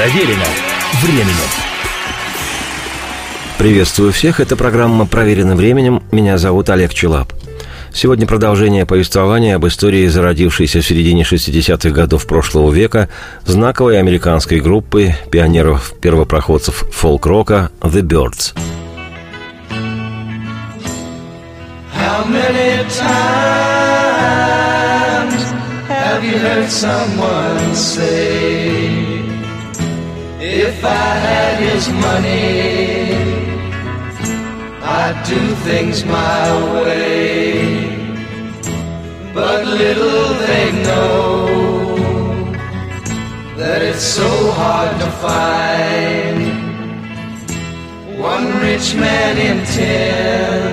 Проверено временем. Приветствую всех, это программа «Проверено временем». Меня зовут Олег Челап. Сегодня продолжение повествования об истории, зародившейся в середине 60-х годов прошлого века, знаковой американской группы пионеров-первопроходцев фолк-рока «The Birds». How many times have you heard someone say If I had his money, I'd do things my way. But little they know that it's so hard to find one rich man in ten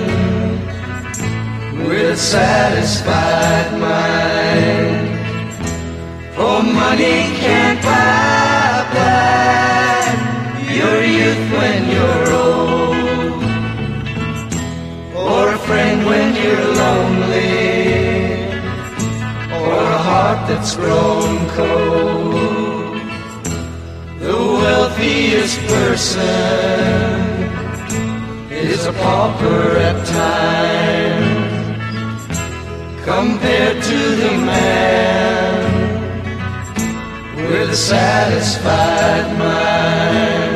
with a satisfied mind. For money can't buy when you're old, or a friend when you're lonely, or a heart that's grown cold. The wealthiest person is a pauper at times compared to the man with a satisfied mind.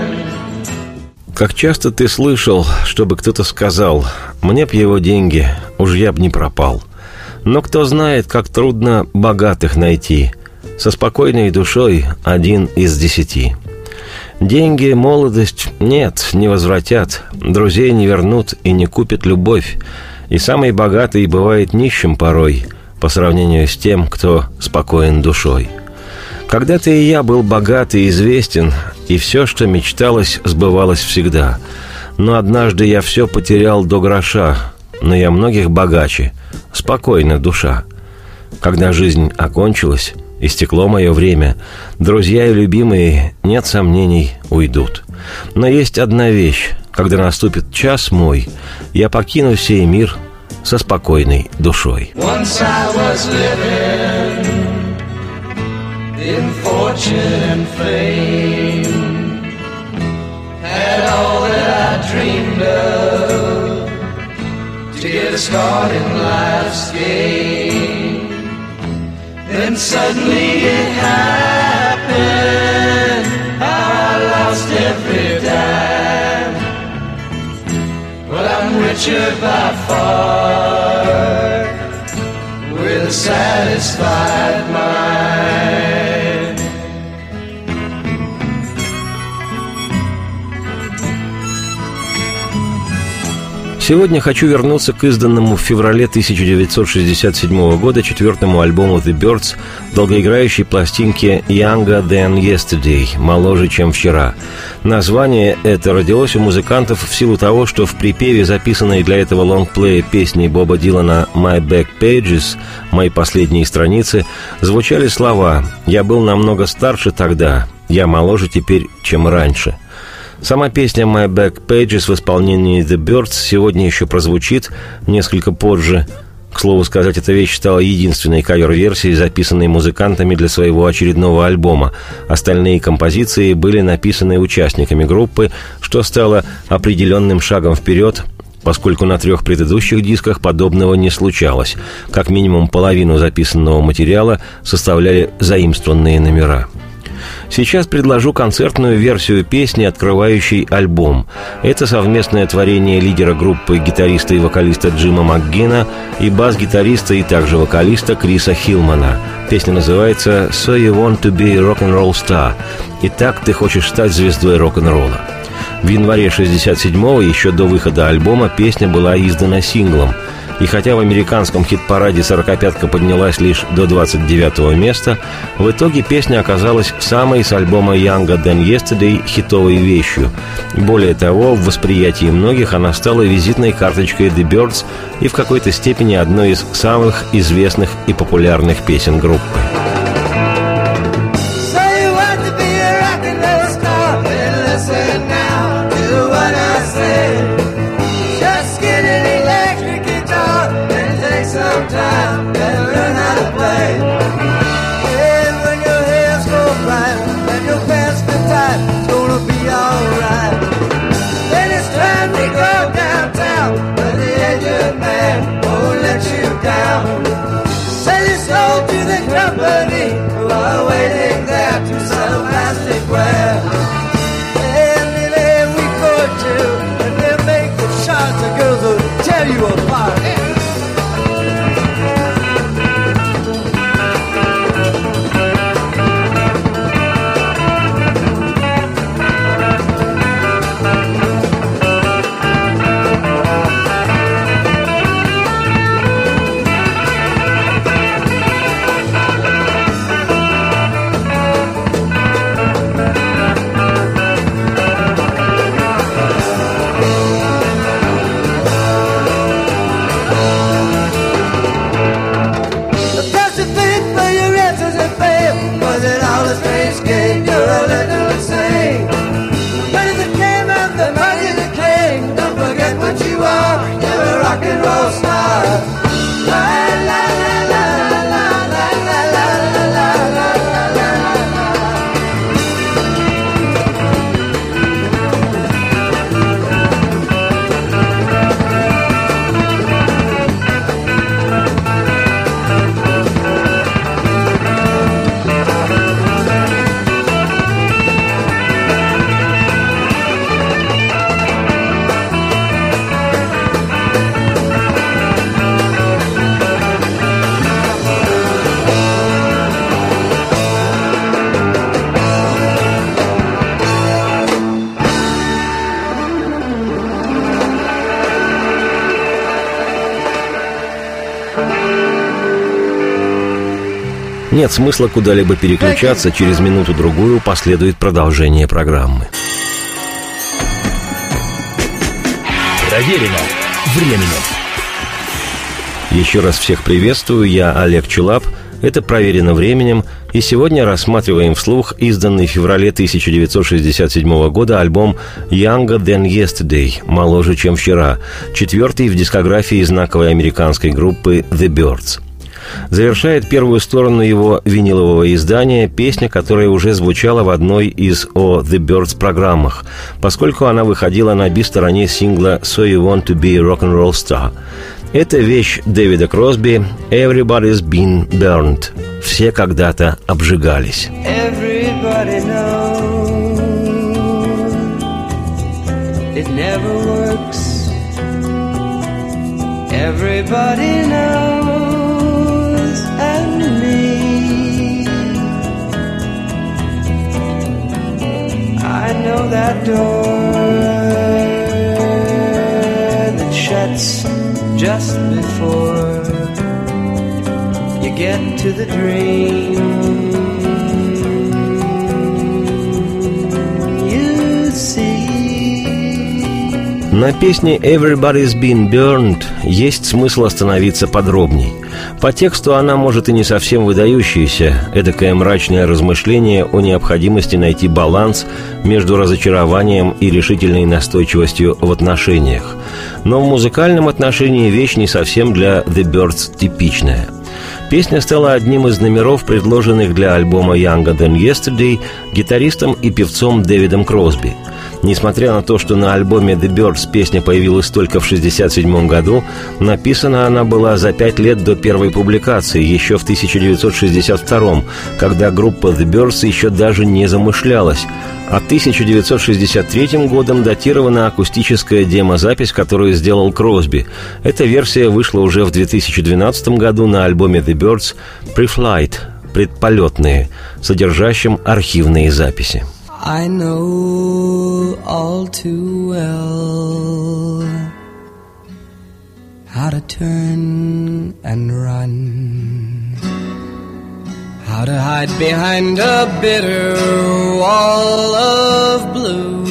Как часто ты слышал, чтобы кто-то сказал, мне б его деньги, уж я б не пропал. Но кто знает, как трудно богатых найти. Со спокойной душой один из десяти. Деньги, молодость нет, не возвратят, друзей не вернут и не купят любовь. И самый богатый бывает нищим порой, по сравнению с тем, кто спокоен душой. Когда-то и я был богат и известен, и все, что мечталось, сбывалось всегда. Но однажды я все потерял до гроша, но я многих богаче, спокойна душа. Когда жизнь окончилась, истекло мое время, друзья и любимые, нет сомнений, уйдут. Но есть одна вещь, когда наступит час мой, я покину сей мир со спокойной душой. In fortune and fame. Had all that I dreamed of to get a start in life's game. Then suddenly it happened. I lost every dime. But I'm richer by far with a satisfied mind. Сегодня хочу вернуться к изданному в феврале 1967 года четвертому альбому The Birds, долгоиграющей пластинке «Younger Than Yesterday» – «Моложе, чем вчера». Название это родилось у музыкантов в силу того, что в припеве, записанной для этого лонгплея песни Боба Дилана «My Back Pages» – «Мои последние страницы», звучали слова «Я был намного старше тогда, я моложе теперь, чем раньше». Сама песня «My Back Pages» в исполнении The Birds сегодня еще прозвучит несколько позже. К слову сказать, эта вещь стала единственной кавер-версией, записанной музыкантами для своего очередного альбома. Остальные композиции были написаны участниками группы, что стало определенным шагом вперед поскольку на трех предыдущих дисках подобного не случалось. Как минимум половину записанного материала составляли заимствованные номера – Сейчас предложу концертную версию песни, открывающей альбом. Это совместное творение лидера группы гитариста и вокалиста Джима МакГина и бас-гитариста и также вокалиста Криса Хилмана. Песня называется «So you want to be rock-and-roll star» «Итак, ты хочешь стать звездой рок-н-ролла». В январе 67-го, еще до выхода альбома, песня была издана синглом – и хотя в американском хит-параде «Сорокопятка» поднялась лишь до 29 места, в итоге песня оказалась самой с альбома «Younger Than Yesterday» хитовой вещью. Более того, в восприятии многих она стала визитной карточкой The Birds и в какой-то степени одной из самых известных и популярных песен группы. And Нет смысла куда-либо переключаться, через минуту-другую последует продолжение программы. Проверено временем. Еще раз всех приветствую, я Олег Чулап. Это «Проверено временем», и сегодня рассматриваем вслух изданный в феврале 1967 года альбом «Younger Than Yesterday» – «Моложе, чем вчера», четвертый в дискографии знаковой американской группы «The Birds». Завершает первую сторону его винилового издания песня, которая уже звучала в одной из о The Birds программах, поскольку она выходила на би-стороне сингла «So You Want To Be a Rock'n'Roll Star». Это вещь Дэвида Кросби «Everybody's Been Burned». Все когда-то обжигались. Everybody knows that door that shuts just before you get to the dream. На песне «Everybody's Been Burned» есть смысл остановиться подробней. По тексту она, может, и не совсем выдающаяся, эдакое мрачное размышление о необходимости найти баланс между разочарованием и решительной настойчивостью в отношениях. Но в музыкальном отношении вещь не совсем для The Birds типичная – Песня стала одним из номеров, предложенных для альбома «Younger Than Yesterday» гитаристом и певцом Дэвидом Кросби. Несмотря на то, что на альбоме «The Birds» песня появилась только в 1967 году, написана она была за пять лет до первой публикации, еще в 1962, когда группа «The Birds» еще даже не замышлялась, а 1963 годом датирована акустическая демозапись, которую сделал Кросби. Эта версия вышла уже в 2012 году на альбоме The Birds «Pre-Flight» предполетные, содержащим архивные записи. I know all too well how to turn and run, how to hide behind a bitter wall of blue.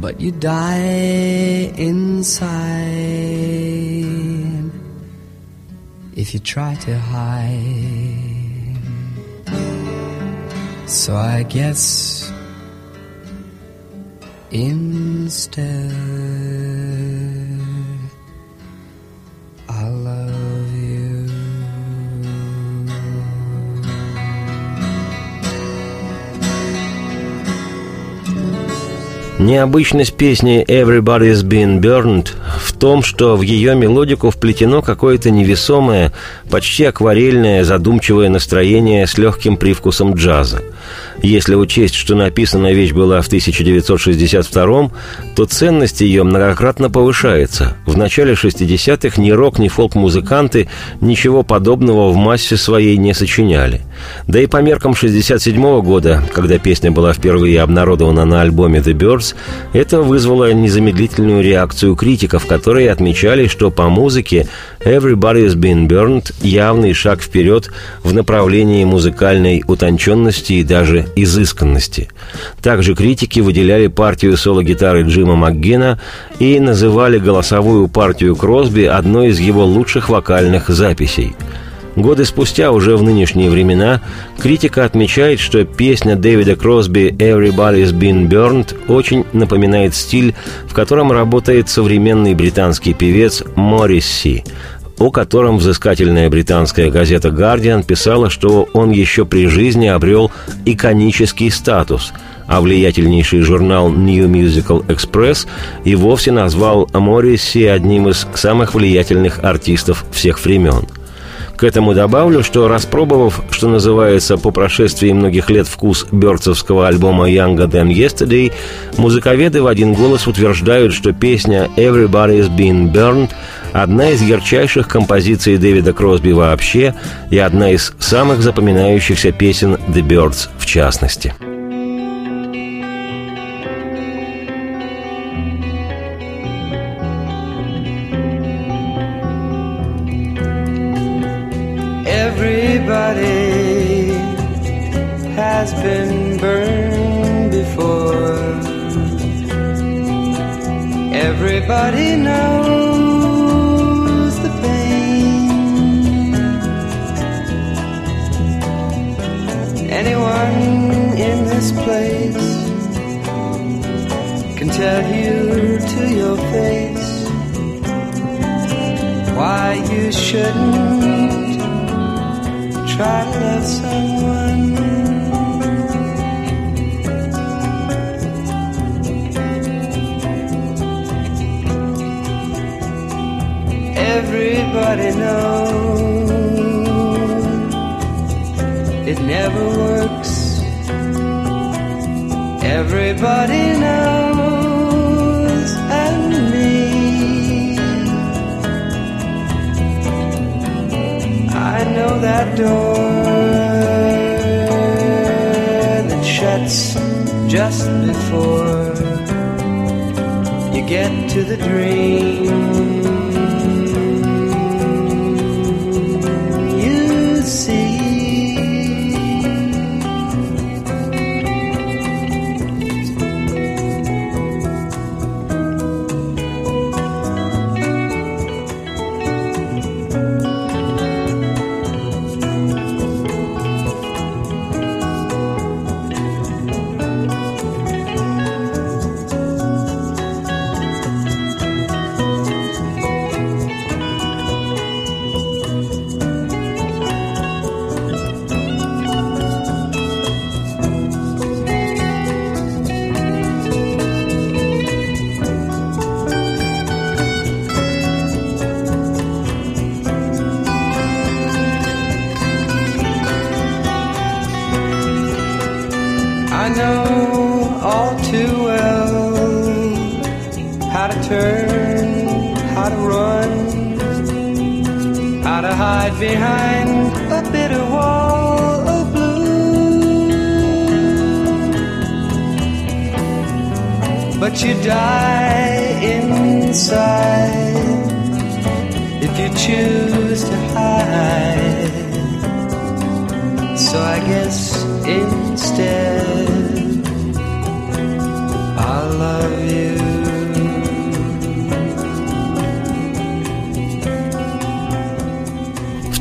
But you die inside if you try to hide. So I guess instead Необычность песни «Everybody's Been Burned» в том, что в ее мелодику вплетено какое-то невесомое, почти акварельное, задумчивое настроение с легким привкусом джаза. Если учесть, что написанная вещь была в 1962 то ценность ее многократно повышается. В начале 60-х ни рок, ни фолк-музыканты ничего подобного в массе своей не сочиняли. Да и по меркам 67 года, когда песня была впервые обнародована на альбоме The Birds, это вызвало незамедлительную реакцию критиков, которые отмечали, что по музыке Everybody's Been Burned явный шаг вперед в направлении музыкальной утонченности и даже изысканности. Также критики выделяли партию соло-гитары Джима МакГина и называли голосовую партию Кросби одной из его лучших вокальных записей – Годы спустя, уже в нынешние времена, критика отмечает, что песня Дэвида Кросби «Everybody's Been Burned» очень напоминает стиль, в котором работает современный британский певец Морриси, о котором взыскательная британская газета «Гардиан» писала, что он еще при жизни обрел иконический статус, а влиятельнейший журнал New Musical Express и вовсе назвал Морриси одним из самых влиятельных артистов всех времен – к этому добавлю, что распробовав, что называется, по прошествии многих лет вкус бёрдсовского альбома «Younger Than Yesterday», музыковеды в один голос утверждают, что песня «Everybody's Been Burned» одна из ярчайших композиций Дэвида Кросби вообще и одна из самых запоминающихся песен The Birds в частности –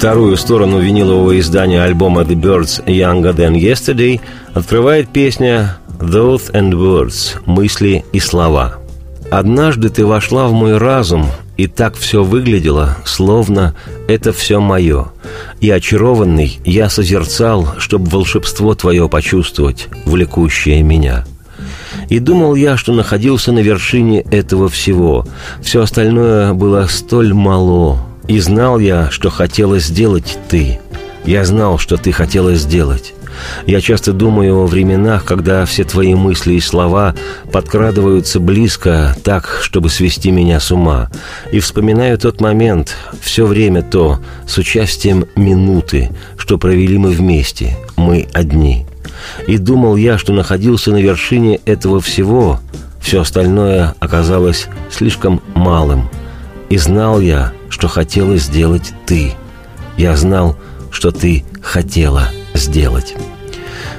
Вторую сторону винилового издания альбома The Birds Younger Than Yesterday открывает песня Thoughts and Words – «Мысли и слова». «Однажды ты вошла в мой разум, и так все выглядело, словно это все мое. И очарованный я созерцал, чтобы волшебство твое почувствовать, влекущее меня. И думал я, что находился на вершине этого всего. Все остальное было столь мало. И знал я, что хотела сделать ты. Я знал, что ты хотела сделать. Я часто думаю о временах, когда все твои мысли и слова подкрадываются близко, так, чтобы свести меня с ума. И вспоминаю тот момент, все время то, с участием минуты, что провели мы вместе, мы одни. И думал я, что находился на вершине этого всего, все остальное оказалось слишком малым. И знал я, что хотела сделать ты. Я знал, что ты хотела сделать.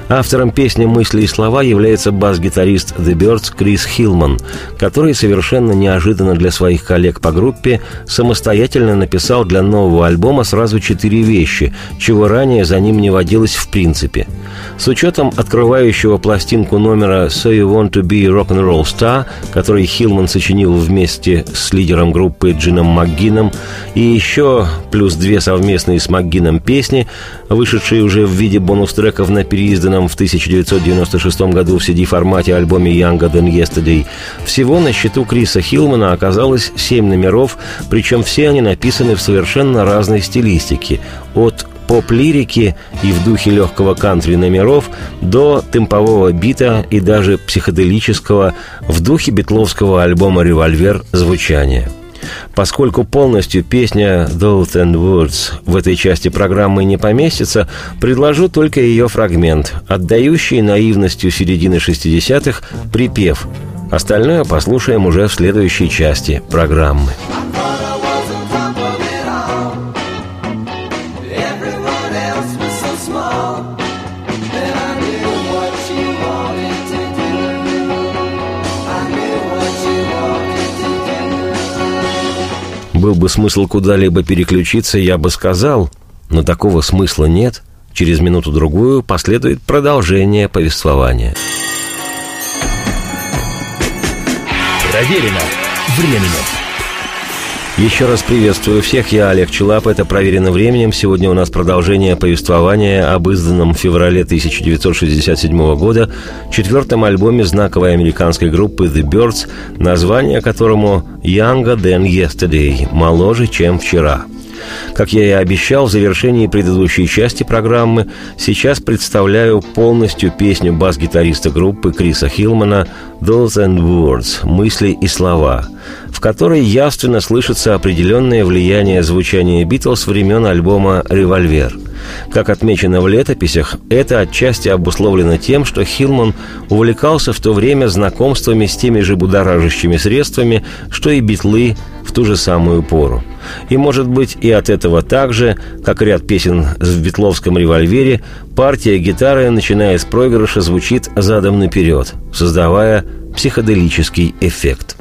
Автором песни «Мысли и слова» является бас-гитарист The Birds Крис Хилман, который совершенно неожиданно для своих коллег по группе самостоятельно написал для нового альбома сразу четыре вещи, чего ранее за ним не водилось в принципе. С учетом открывающего пластинку номера «So You Want to Be Rock'n'Roll Star», который Хилман сочинил вместе с лидером группы Джином МакГином, и еще плюс две совместные с МакГином песни, вышедшие уже в виде бонус-треков на переизданном выпущенном в 1996 году в CD-формате альбоме «Younger Than Yesterday». Всего на счету Криса Хилмана оказалось семь номеров, причем все они написаны в совершенно разной стилистике. От поп-лирики и в духе легкого кантри номеров до темпового бита и даже психоделического в духе битловского альбома «Револьвер» звучания – Поскольку полностью песня «Thoughts and Words» в этой части программы не поместится, предложу только ее фрагмент, отдающий наивностью середины 60-х припев. Остальное послушаем уже в следующей части программы. Был бы смысл куда-либо переключиться, я бы сказал, но такого смысла нет. Через минуту-другую последует продолжение повествования. Проверено временем. Еще раз приветствую всех, я Олег Челап, это «Проверено временем». Сегодня у нас продолжение повествования об изданном в феврале 1967 года четвертом альбоме знаковой американской группы The Birds, название которому «Younger Than Yesterday» – «Моложе, чем вчера». Как я и обещал в завершении предыдущей части программы, сейчас представляю полностью песню бас-гитариста группы Криса Хилмана «Those and Words» – «Мысли и слова», в которой явственно слышится определенное влияние звучания Битлз времен альбома «Револьвер». Как отмечено в летописях, это отчасти обусловлено тем, что Хилман увлекался в то время знакомствами с теми же будоражащими средствами, что и битлы в ту же самую пору. И, может быть, и от этого также, как ряд песен в битловском револьвере, партия гитары, начиная с проигрыша, звучит задом наперед, создавая психоделический эффект.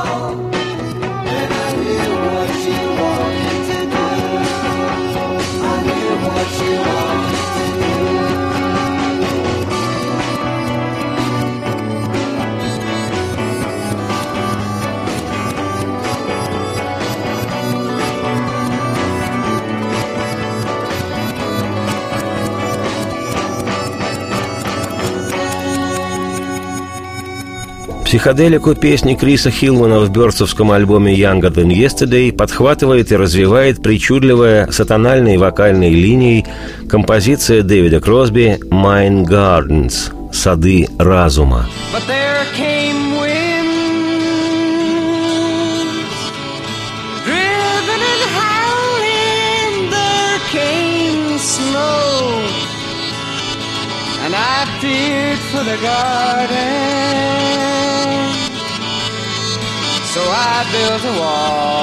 Oh. Психоделику песни Криса Хилмана в бёрдсовском альбоме «Younger Than Yesterday» подхватывает и развивает причудливая сатанальной вокальной линией композиция Дэвида Кросби «Mine Gardens» – «Сады разума». I feared for the garden. So I built a wall.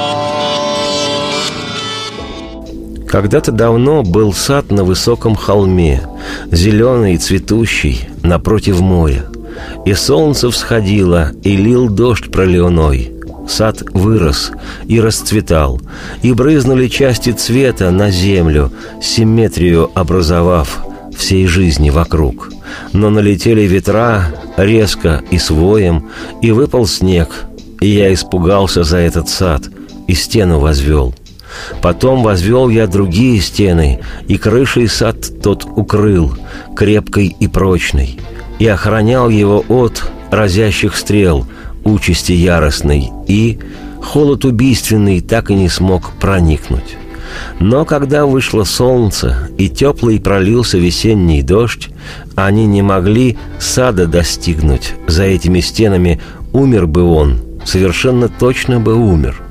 Когда-то давно был сад на высоком холме, зеленый и цветущий, напротив моря. И солнце всходило, и лил дождь проливной. Сад вырос и расцветал, и брызнули части цвета на землю, симметрию образовав всей жизни вокруг. Но налетели ветра резко и своем, и выпал снег, и я испугался за этот сад, и стену возвел. Потом возвел я другие стены, и крышей сад тот укрыл, крепкой и прочной, и охранял его от разящих стрел, участи яростной, и холод убийственный так и не смог проникнуть. Но когда вышло солнце и теплый пролился весенний дождь, они не могли сада достигнуть. За этими стенами умер бы он, совершенно точно бы умер.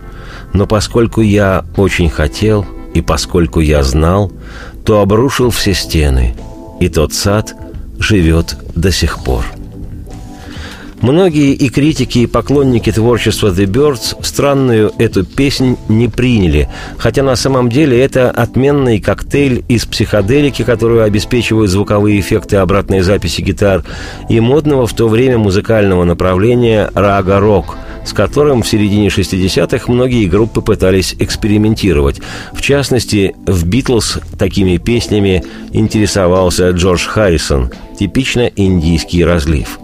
Но поскольку я очень хотел и поскольку я знал, то обрушил все стены, и тот сад живет до сих пор. Многие и критики, и поклонники творчества The Birds странную эту песнь не приняли, хотя на самом деле это отменный коктейль из психоделики, которую обеспечивают звуковые эффекты обратной записи гитар, и модного в то время музыкального направления рага-рок – с которым в середине 60-х многие группы пытались экспериментировать. В частности, в «Битлз» такими песнями интересовался Джордж Харрисон, типично индийский разлив –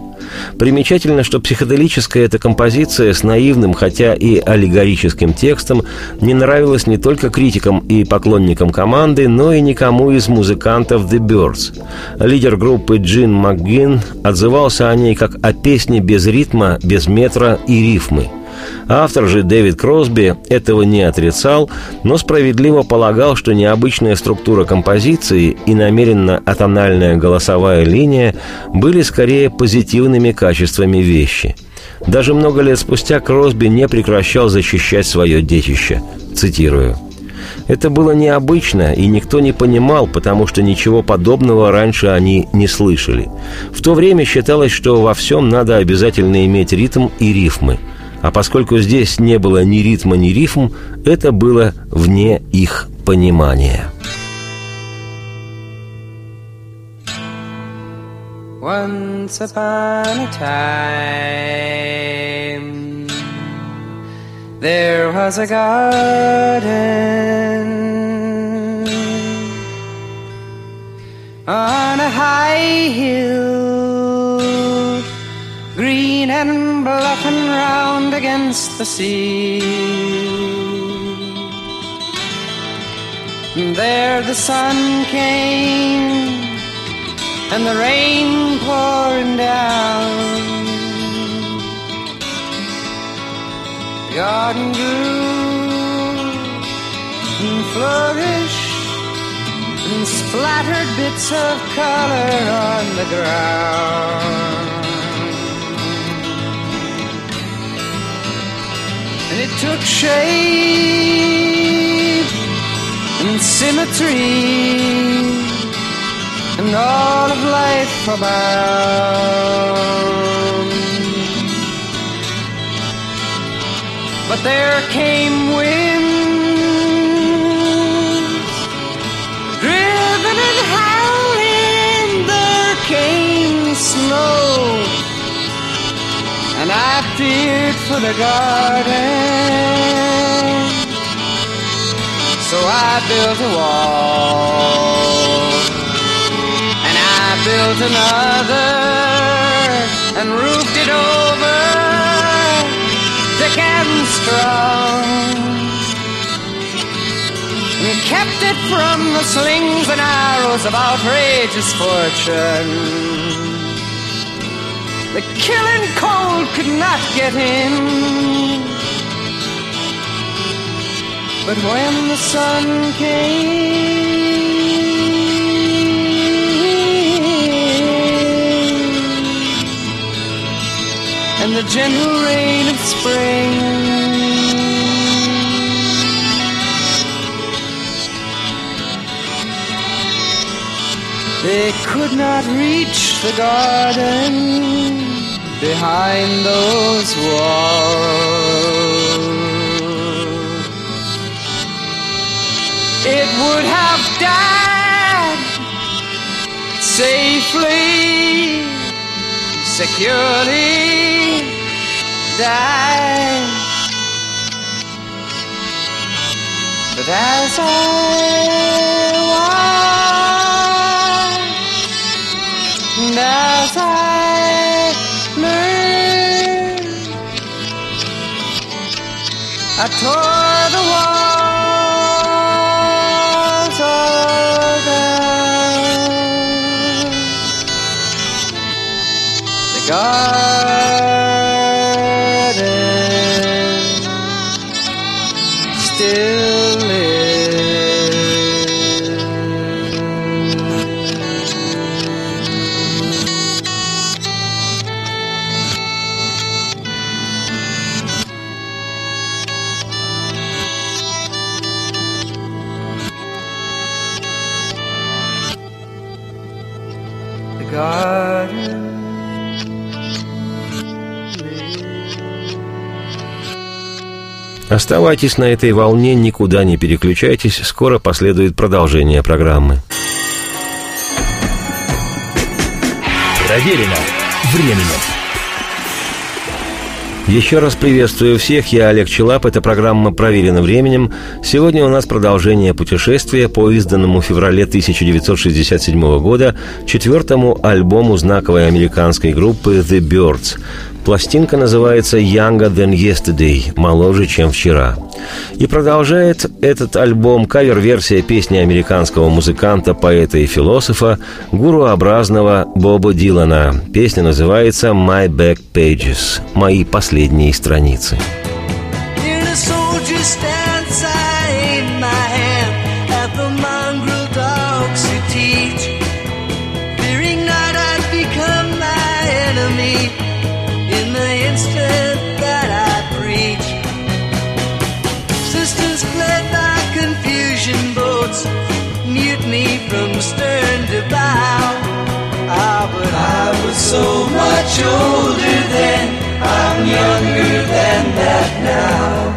Примечательно, что психоделическая эта композиция с наивным, хотя и аллегорическим текстом не нравилась не только критикам и поклонникам команды, но и никому из музыкантов The Birds. Лидер группы Джин МакГин отзывался о ней как о песне без ритма, без метра и рифмы – Автор же Дэвид Кросби этого не отрицал, но справедливо полагал, что необычная структура композиции и намеренно атональная голосовая линия были скорее позитивными качествами вещи. Даже много лет спустя Кросби не прекращал защищать свое детище. Цитирую. Это было необычно, и никто не понимал, потому что ничего подобного раньше они не слышали. В то время считалось, что во всем надо обязательно иметь ритм и рифмы – а поскольку здесь не было ни ритма, ни рифм, это было вне их понимания. Once upon a time, there was a garden on a high hill green and and round against the sea. And there the sun came and the rain pouring down. The garden grew and flourished and splattered bits of color on the ground. It took shape and symmetry and all of life abound. But there came winds, feared for the garden. So I built a wall, and I built another, and roofed it over, thick and strong. And kept it from the slings and arrows of outrageous fortune. The killing cold could not get in. But when the sun came and the gentle rain of spring They could not reach the garden behind those walls. It would have died safely, securely, died. But as I watched, and as I I tore the walls Оставайтесь на этой волне, никуда не переключайтесь, скоро последует продолжение программы. Проверено временем. Еще раз приветствую всех, я Олег Челап, это программа «Проверено временем». Сегодня у нас продолжение путешествия по изданному в феврале 1967 года четвертому альбому знаковой американской группы «The Birds». Пластинка называется «Younger Than Yesterday» – «Моложе, чем вчера». И продолжает этот альбом кавер-версия песни американского музыканта, поэта и философа, гуруобразного Боба Дилана. Песня называется «My Back Pages» – «Мои последние страницы». In so much older then, I'm younger than that now.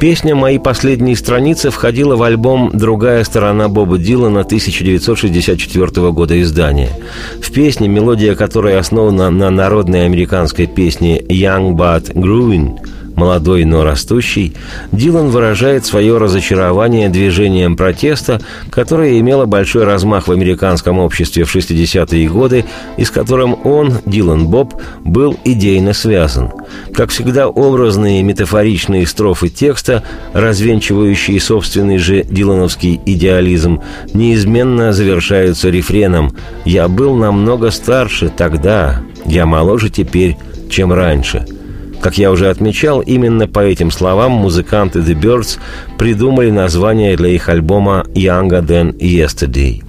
Песня «Мои последние страницы» входила в альбом «Другая сторона Боба Дилана» 1964 года издания. В песне, мелодия которой основана на народной американской песне «Young but Growing» молодой, но растущий, Дилан выражает свое разочарование движением протеста, которое имело большой размах в американском обществе в 60-е годы и с которым он, Дилан Боб, был идейно связан. Как всегда, образные метафоричные строфы текста, развенчивающие собственный же дилановский идеализм, неизменно завершаются рефреном «Я был намного старше тогда, я моложе теперь, чем раньше». Как я уже отмечал, именно по этим словам музыканты The Birds придумали название для их альбома «Younger Than Yesterday».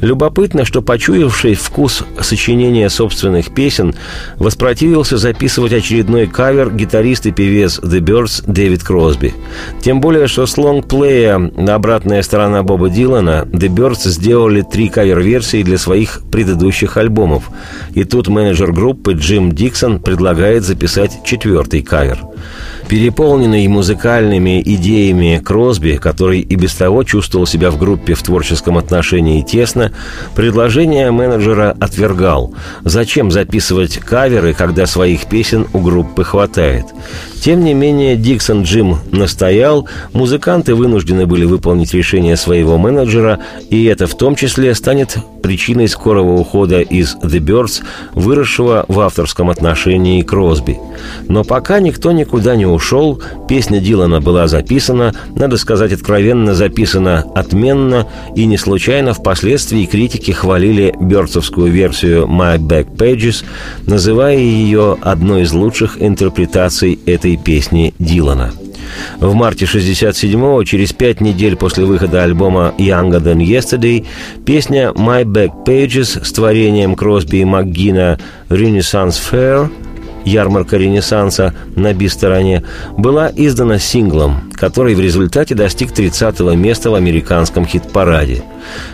Любопытно, что почуявший вкус сочинения собственных песен воспротивился записывать очередной кавер гитарист и певец The Byrds Дэвид Кросби. Тем более, что с лонгплея «Обратная сторона Боба Дилана» The Byrds сделали три кавер-версии для своих предыдущих альбомов. И тут менеджер группы Джим Диксон предлагает записать четвертый кавер. Переполненный музыкальными идеями Кросби, который и без того чувствовал себя в группе в творческом отношении тесно, предложение менеджера отвергал. Зачем записывать каверы, когда своих песен у группы хватает? Тем не менее, Диксон Джим настоял, музыканты вынуждены были выполнить решение своего менеджера, и это в том числе станет причиной скорого ухода из The Birds, выросшего в авторском отношении Кросби. Но пока никто никуда не ушел, песня Дилана была записана, надо сказать откровенно, записана отменно, и не случайно впоследствии критики хвалили бёрдсовскую версию «My Back Pages», называя ее одной из лучших интерпретаций этой песни Дилана. В марте 67-го, через пять недель после выхода альбома «Younger Than Yesterday», песня «My Back Pages» с творением Кросби и МакГина «Renaissance Fair» ярмарка Ренессанса на Би-стороне, была издана синглом, который в результате достиг 30-го места в американском хит-параде.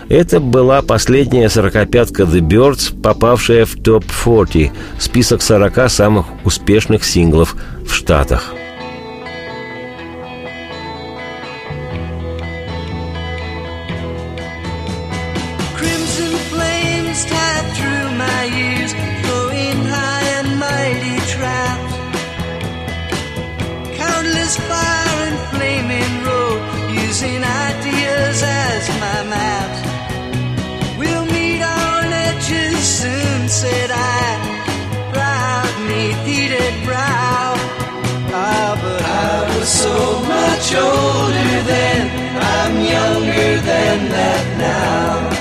Это была последняя сорокопятка The Birds, попавшая в топ-40, список 40 самых успешных синглов в Штатах. out. We'll meet on edges soon, said I. Proud, meat-eated brow. Ah, but I was so much older then. I'm younger than that now.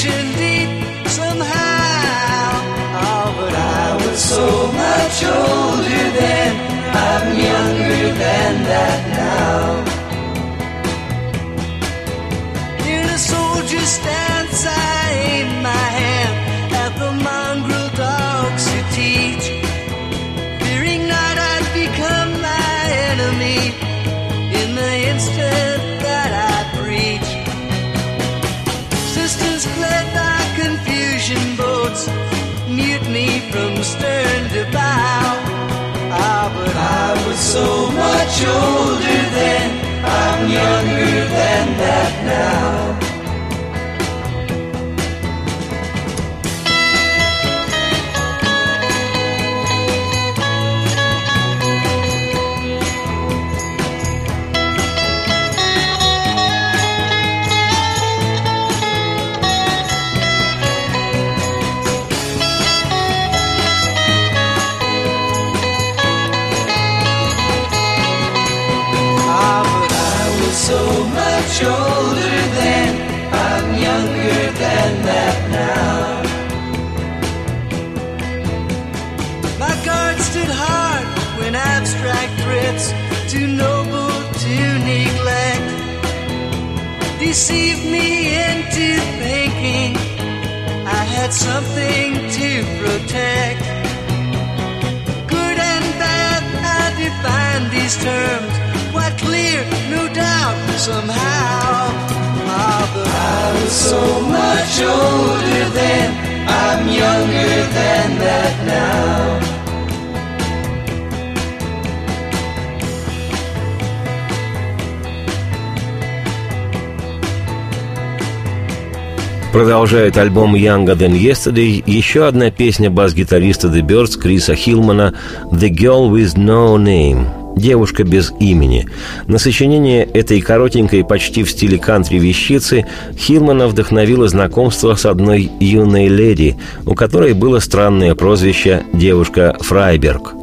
Foundation deep somehow. Oh, but I was so much older then, I'm younger than that now. From stern to bow. Ah, but I was so much older then, I'm younger than that now. Deceived me into thinking I had something to protect. Good and bad, I define these terms quite clear, no doubt, somehow. But I was so much older then, I'm younger than that now. Продолжает альбом Younger Than Yesterday еще одна песня бас-гитариста The Birds Криса Хилмана «The Girl With No Name» «Девушка без имени». На сочинение этой коротенькой, почти в стиле кантри вещицы Хилмана вдохновило знакомство с одной юной леди, у которой было странное прозвище «Девушка Фрайберг».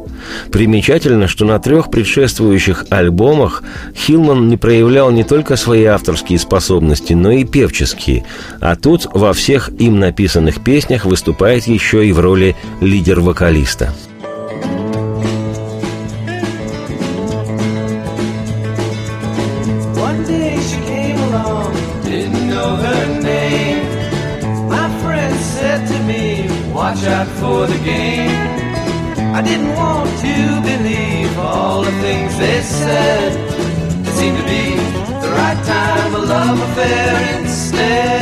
Примечательно, что на трех предшествующих альбомах Хилман не проявлял не только свои авторские способности, но и певческие, а тут во всех им написанных песнях выступает еще и в роли лидер-вокалиста. Watch out for the game. I didn't want to believe all the things they said. It seemed to be the right time, for love affair instead.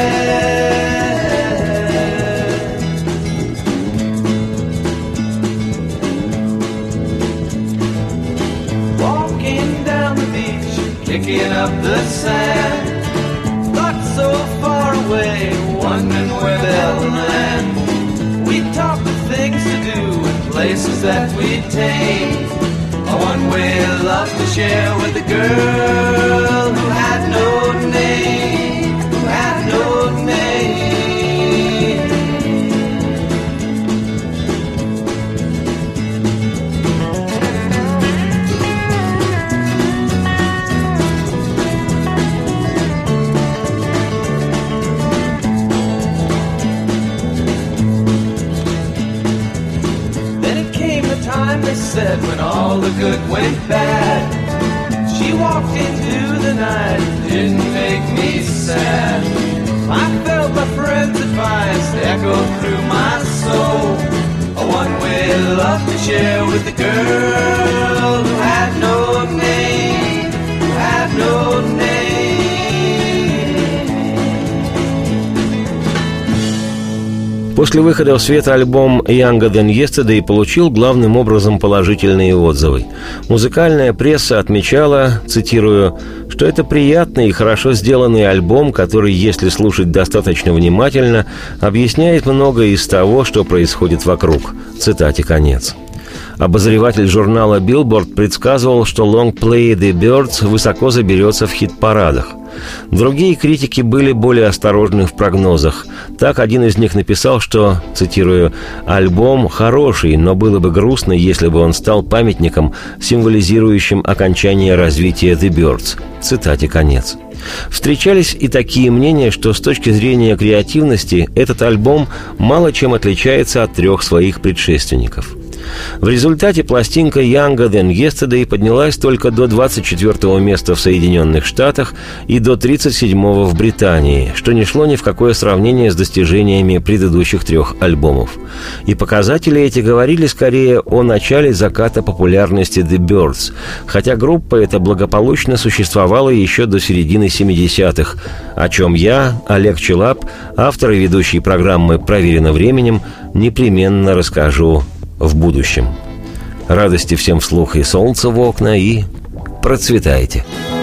Walking down the beach, kicking up the sand. Not so far away, wondering where they'll land places that we'd take. A one-way love to share with a girl said when all the good went bad. She walked into the night, didn't make me sad. I felt my friend's advice echo through my soul. A one-way love to share with the girl who had no name, who had no После выхода в свет альбом «Younger Than Yesterday» получил главным образом положительные отзывы. Музыкальная пресса отмечала, цитирую, что это приятный и хорошо сделанный альбом, который, если слушать достаточно внимательно, объясняет многое из того, что происходит вокруг. Цитате конец. Обозреватель журнала Billboard предсказывал, что Long Play The Birds высоко заберется в хит-парадах – Другие критики были более осторожны в прогнозах. Так один из них написал, что, цитирую, «Альбом хороший, но было бы грустно, если бы он стал памятником, символизирующим окончание развития The Birds». Цитате конец. Встречались и такие мнения, что с точки зрения креативности этот альбом мало чем отличается от трех своих предшественников – в результате пластинка Younger Than Yesterday поднялась только до 24 места в Соединенных Штатах и до 37 в Британии, что не шло ни в какое сравнение с достижениями предыдущих трех альбомов. И показатели эти говорили скорее о начале заката популярности The Birds, хотя группа эта благополучно существовала еще до середины 70-х, о чем я, Олег Челап, автор и ведущий программы «Проверено временем», непременно расскажу в будущем. Радости всем вслух и солнца в окна, и процветайте! Проверено